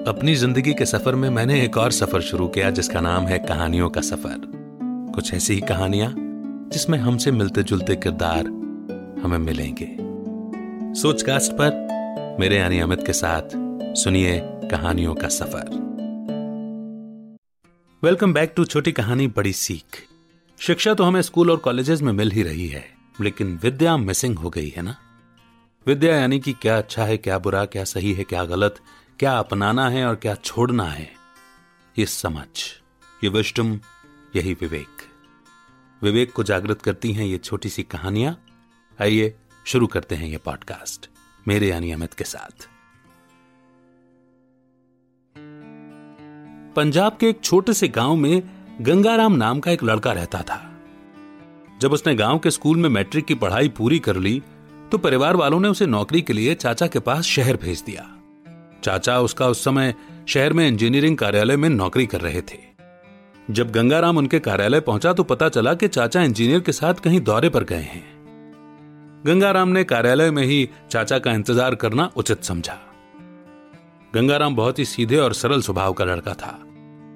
अपनी ज़िंदगी के सफ़र में मैंने एक और सफ़र शुरू किया, जिसका नाम है कहानियों का सफ़र। कुछ ऐसी ही कहानियाँ, जिसमें हमसे मिलते जुलते किरदार हमें मिलेंगे। सोचकास्ट पर मेरे यानी अमित के साथ सुनिए कहानियों का सफ़र। वेलकम बैक टू छोटी कहानी बड़ी सीख। शिक्षा तो हमें स्कूल और कॉलेजेस में मिल ही रही है, लेकिन विद्या मिसिंग हो गई है ना? विद्या यानी कि क्या अच्छा है, क्या बुरा, क्या सही है, क्या गलत क्या अपनाना है और क्या छोड़ना है? ये समझ, ये विष्टम, यही विवेक। विवेक को जागृत करती हैं ये छोटी सी कहानियाँ। आइए, शुरू करते हैं ये पॉडकास्ट, मेरे यानी अमित के साथ। पंजाब के एक छोटे से गाँव में गंगाराम नाम का एक लड़का रहता था। जब उसने गाँव के स्कूल में मैट्रिक की पढ़ाई पूरी कर ली तो परिवार वालों ने उसे नौकरी के लिए चाचा के पास शहर भेज दिया। चाचा उसका उस समय शहर में इंजीनियरिंग कार्यालय में नौकरी कर रहे थे। जब गंगाराम उनके कार्यालय पहुँचा तो पता चला कि चाचा इंजीनियर के साथ कहीं दौरे पर गए हैं। गंगाराम ने कार्यालय में ही चाचा का इंतज़ार करना उचित समझा। गंगाराम बहुत ही सीधे और सरल स्वभाव का लड़का था।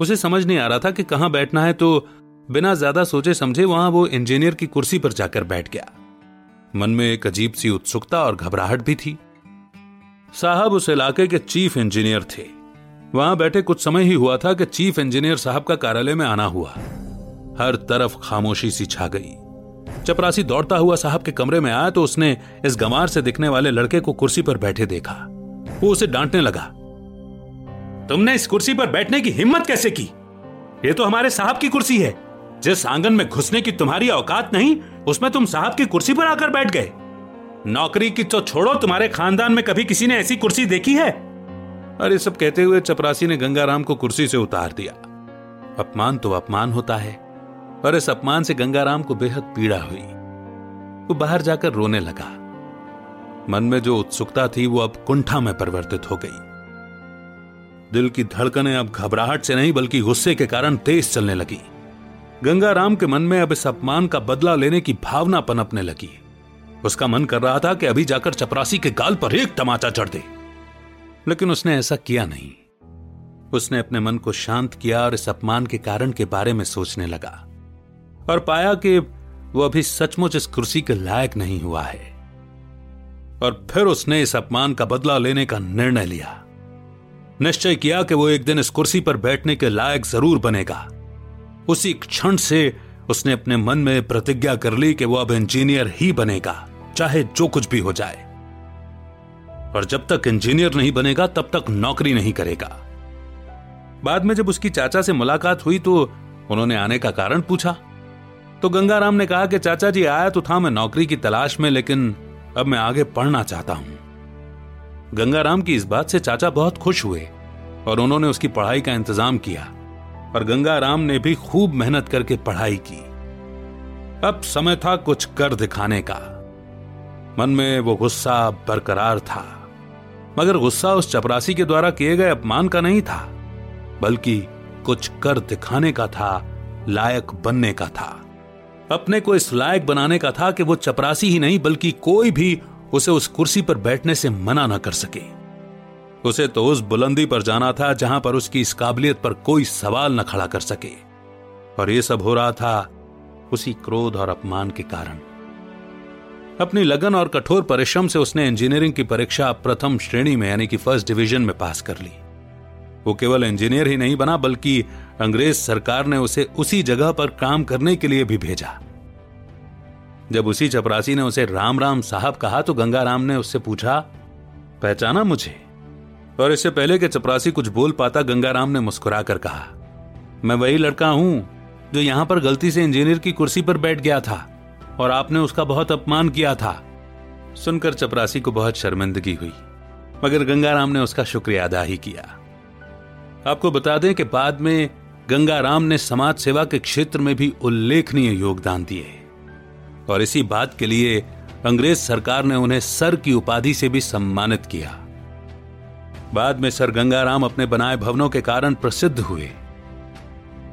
उसे समझ नहीं आ रहा था कि कहाँ बैठना है तो बिना ज़्यादा सोचे समझे वहाँ वो इंजीनियर की कुर्सी पर जाकर बैठ गया। मन में एक अजीब सी उत्सुकता और घबराहट भी थी। साहब उस इलाके के चीफ इंजीनियर थे। वहाँ बैठे कुछ समय ही हुआ था कि चीफ इंजीनियर साहब का कार्यालय में आना हुआ। हर तरफ़ खामोशी सी छा गई। चपरासी दौड़ता हुआ साहब के कमरे में आया तो उसने इस गमार से दिखने वाले लड़के को कुर्सी पर बैठे देखा। वो उसे डांटने लगा। तुमने इस कुर्सी पर बैठने की हिम्मत कैसे की? ये तो हमारे साहब की कुर्सी है। जिस आँगन में घुसने की तुम्हारी औकात नहीं, उसमें तुम साहब की कुर्सी पर आकर बैठ गए। नौकरी की तो छोड़ो, तुम्हारे खानदान में कभी किसी ने ऐसी कुर्सी देखी है? अरे, सब कहते हुए चपरासी ने गंगाराम को कुर्सी से उतार दिया। अपमान तो अपमान होता है और इस अपमान से गंगाराम को बेहद पीड़ा हुई। वो बाहर जाकर रोने लगा। मन में जो उत्सुकता थी, वो अब कुंठा में परिवर्तित हो गई। दिल की धड़कनें अब घबराहट से नहीं, बल्कि गुस्से के कारण तेज चलने लगी। गंगाराम के मन में अब इस अपमान का बदला लेने की भावना पनपने लगी। उसका मन कर रहा था कि अभी जाकर चपरासी के गाल पर एक तमाचा चढ़ दे। लेकिन उसने ऐसा किया नहीं। उसने अपने मन को शांत किया और इस अपमान के कारण के बारे में सोचने लगा। और पाया कि वो अभी सचमुच इस कुर्सी के लायक नहीं हुआ है। और फिर उसने इस अपमान का बदला लेने का निर्णय लिया। निश्चय किया कि वो एक दिन इस कुर्सी पर बैठने के लायक ज़रूर बनेगा। उसी क्षण से उसने अपने मन में प्रतिज्ञा कर ली कि वो अब इंजीनियर ही बनेगा, चाहे जो कुछ भी हो जाए। और जब तक इंजीनियर नहीं बनेगा, तब तक नौकरी नहीं करेगा। बाद में जब उसकी चाचा से मुलाकात हुई तो उन्होंने आने का कारण पूछा। तो गंगाराम ने कहा कि चाचा जी आया तो था मैं नौकरी की तलाश में, लेकिन अब मैं आगे पढ़ना चाहता हूँ। गंगाराम की इस बात से चाचा बहुत खुश हुए और उन्होंने उसकी पढ़ाई का इंतज़ाम किया। और गंगाराम ने भी खूब मेहनत करके पढ़ाई की। अब समय था कुछ कर दिखाने का। मन में वो गुस्सा बरकरार था। मगर गुस्सा उस चपरासी के द्वारा किए गए अपमान का नहीं था, बल्कि कुछ कर दिखाने का था, लायक बनने का था। अपने को इस लायक बनाने का था कि वो चपरासी ही नहीं, बल्कि कोई भी उसे उस कुर्सी पर बैठने से मना न कर सके। उसे तो उस बुलंदी पर जाना था जहाँ पर उसकी इस काबिलियत पर कोई सवाल न खड़ा कर सके। और यह सब हो रहा था उसी क्रोध और अपमान के कारण। अपनी लगन और कठोर परिश्रम से उसने इंजीनियरिंग की परीक्षा प्रथम श्रेणी में, यानी कि फ़र्स्ट डिवीज़न में पास कर ली। वो केवल इंजीनियर ही नहीं बना, बल्कि अंग्रेज़ सरकार ने उसे उसी जगह पर काम करने के लिए भी भेजा। जब उसी चपरासी ने उसे राम राम साहब कहा तो गंगाराम ने उससे पूछा, पहचाना मुझे? और इससे पहले कि चपरासी कुछ बोल पाता, गंगाराम ने मुस्कुरा कर कहा, मैं वही लड़का हूँ, जो यहाँ पर गलती से इंजीनियर की कुर्सी पर बैठ गया था, और आपने उसका बहुत अपमान किया था। सुनकर चपरासी को बहुत शर्मिंदगी हुई, मगर गंगाराम ने उसका शुक्रिया अदा ही किया। आपको बता दें कि बाद में गंगाराम ने समाज सेवा के क्षेत्र में भी उल्लेखनीय योगदान दिए, और इसी बात के लिए अंग्रेज़ सरकार ने उन्हें सर की उपाधि से भी सम्मानित किया। बाद में सर गंगाराम अपने बनाए भवनों के कारण प्रसिद्ध हुए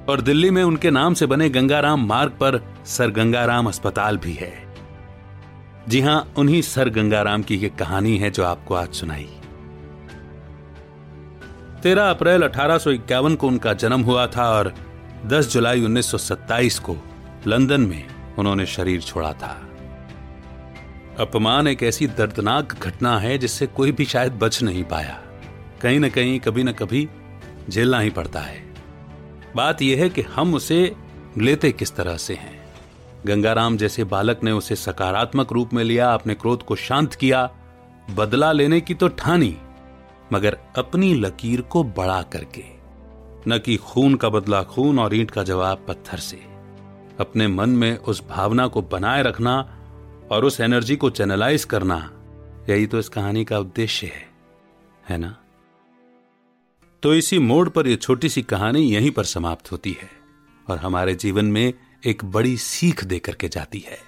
और दिल्ली में उनके नाम से बने गंगाराम मार्ग पर सर गंगाराम अस्पताल भी है। जी हाँ, उन्हीं सर गंगाराम की ये कहानी है जो आपको आज सुनाई। तेरह अप्रैल अठारह को उनका जन्म हुआ था और 10 जुलाई 1927 को लंदन में उन्होंने शरीर छोड़ा था। अपमान एक ऐसी दर्दनाक घटना है जिससे कोई भी शायद बच नहीं पाया। कहीं ना कहीं, कभी ना कभी झेलना ही पड़ता है। बात यह है कि हम उसे लेते किस तरह से हैं। गंगाराम जैसे बालक ने उसे सकारात्मक रूप में लिया, अपने क्रोध को शांत किया, बदला लेने की तो ठानी, मगर अपनी लकीर को बड़ा करके, न कि खून का बदला खून और ईंट का जवाब पत्थर से। अपने मन में उस भावना को बनाए रखना और उस एनर्जी को चैनलाइज करना, यही तो इस कहानी का उद्देश्य है है ना? तो इसी मोड़ पर यह छोटी सी कहानी यहीं पर समाप्त होती है और हमारे जीवन में एक बड़ी सीख देकर के जाती है।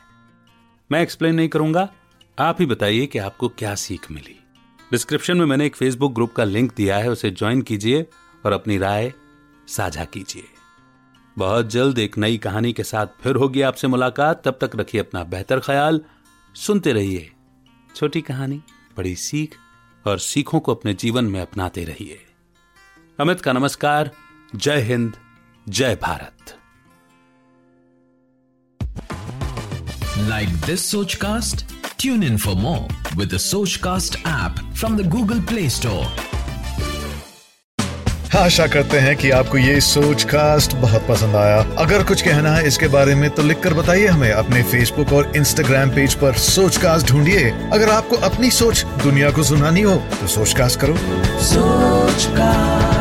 मैं एक्सप्लेन नहीं करूँगा। आप ही बताइए कि आपको क्या सीख मिली। डिस्क्रिप्शन में मैंने एक फेसबुक ग्रुप का लिंक दिया है, उसे ज्वाइन कीजिए और अपनी राय साझा कीजिए। बहुत जल्द एक नई कहानी के साथ फिर होगी आपसे मुलाकात। तब तक रखिए अपना बेहतर ख्याल। सुनते रहिए। छोटी कहानी, बड़ी सीख और सीखों को अपने जीवन में अपनाते रहिए। अमित का नमस्कार। जय हिंद जय Bharat. Like this Sochcast tune in for more with the Sochcast app from the Google Play Store आशा करते हैं कि आपको ये सोच कास्ट बहुत पसंद आया। अगर कुछ कहना है इसके बारे में तो लिखकर बताइए हमें अपने फेसबुक और इंस्टाग्राम पेज पर सोच कास्ट ढूंढिए। अगर आपको अपनी सोच दुनिया को सुनानी हो तो सोच कास्ट करो। सोच कास्ट